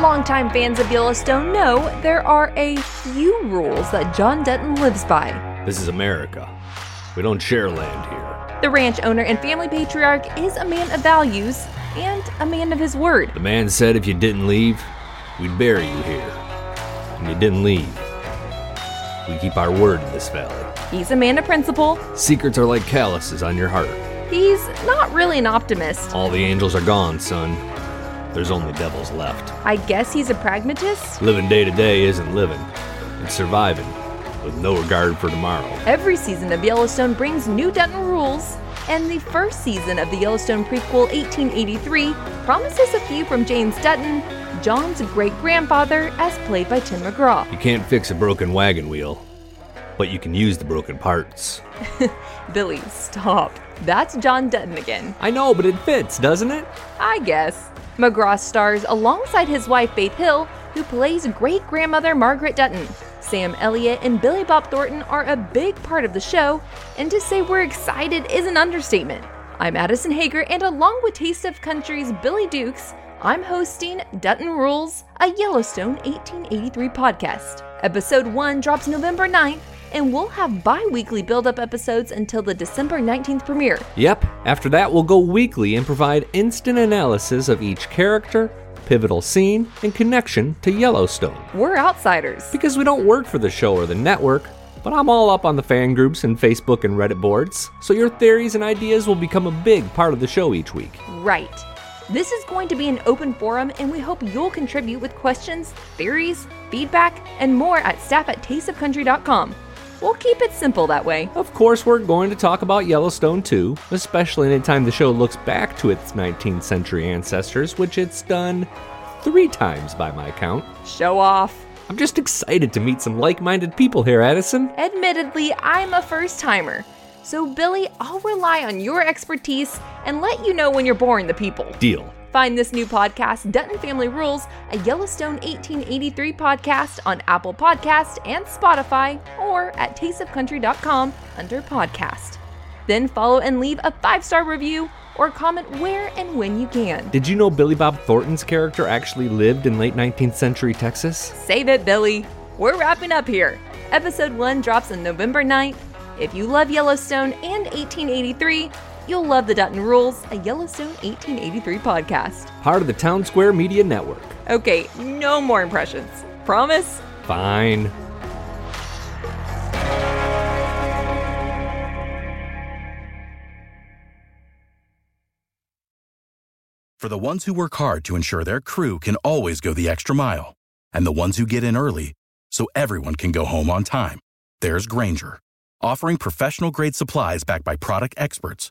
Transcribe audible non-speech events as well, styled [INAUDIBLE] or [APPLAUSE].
Longtime fans of Yellowstone know there are a few rules that John Dutton lives by. This is America. We don't share land here. The ranch owner and family patriarch is a man of values and a man of his word. The man said if you didn't leave, we'd bury you here. And you didn't leave. We keep our word in this valley. He's a man of principle. Secrets are like calluses on your heart. He's not really an optimist. All the angels are gone, son. There's only devils left. I guess he's a pragmatist. Living day to day isn't living, it's surviving with no regard for tomorrow. Every season of Yellowstone brings new Dutton rules, and the first season of the Yellowstone prequel 1883 promises a few from James Dutton, John's great grandfather, as played by Tim McGraw. You can't fix a broken wagon wheel, but you can use the broken parts. [LAUGHS] Billy, stop. That's John Dutton again. I know, but it fits, doesn't it? I guess. McGraw stars alongside his wife Faith Hill, who plays great grandmother Margaret Dutton. Sam Elliott and Billy Bob Thornton are a big part of the show, and to say we're excited is an understatement. I'm Addison Hager, and along with Taste of Country's Billy Dukes, I'm hosting Dutton Rules, a Yellowstone 1883 podcast. Episode 1 drops November 9th, and we'll have bi weekly build up episodes until the December 19th premiere. Yep, after that, we'll go weekly and provide instant analysis of each character, pivotal scene, and connection to Yellowstone. We're outsiders. Because we don't work for the show or the network, but I'm all up on the fan groups and Facebook and Reddit boards, so your theories and ideas will become a big part of the show each week. Right. This is going to be an open forum, and we hope you'll contribute with questions, theories, feedback, and more at staff at tasteofcountry.com. We'll keep it simple that way. Of course, we're going to talk about Yellowstone too, especially anytime the show looks back to its 19th century ancestors, which it's done three times by my count. Show off. I'm just excited to meet some like minded people here, Addison. Admittedly, I'm a first timer. So, Billy, I'll rely on your expertise and let you know when you're boring the people. Deal. Find this new podcast, Dutton Family Rules, a Yellowstone 1883 podcast on Apple Podcast and Spotify, or at tasteofcountry.com under podcast. Then follow and leave a five star review or comment where and when you can. Did you know Billy Bob Thornton's character actually lived in late 19th century Texas? Save it, Billy. We're wrapping up here. Episode 1 drops on November 9th. If you love Yellowstone and 1883, You'll love the Dutton Rules, a Yellowstone 1883 podcast. Part of the Town Square Media Network. Okay, no more impressions. Promise? Fine. For the ones who work hard to ensure their crew can always go the extra mile, and the ones who get in early so everyone can go home on time, there's Grainger, offering professional grade supplies backed by product experts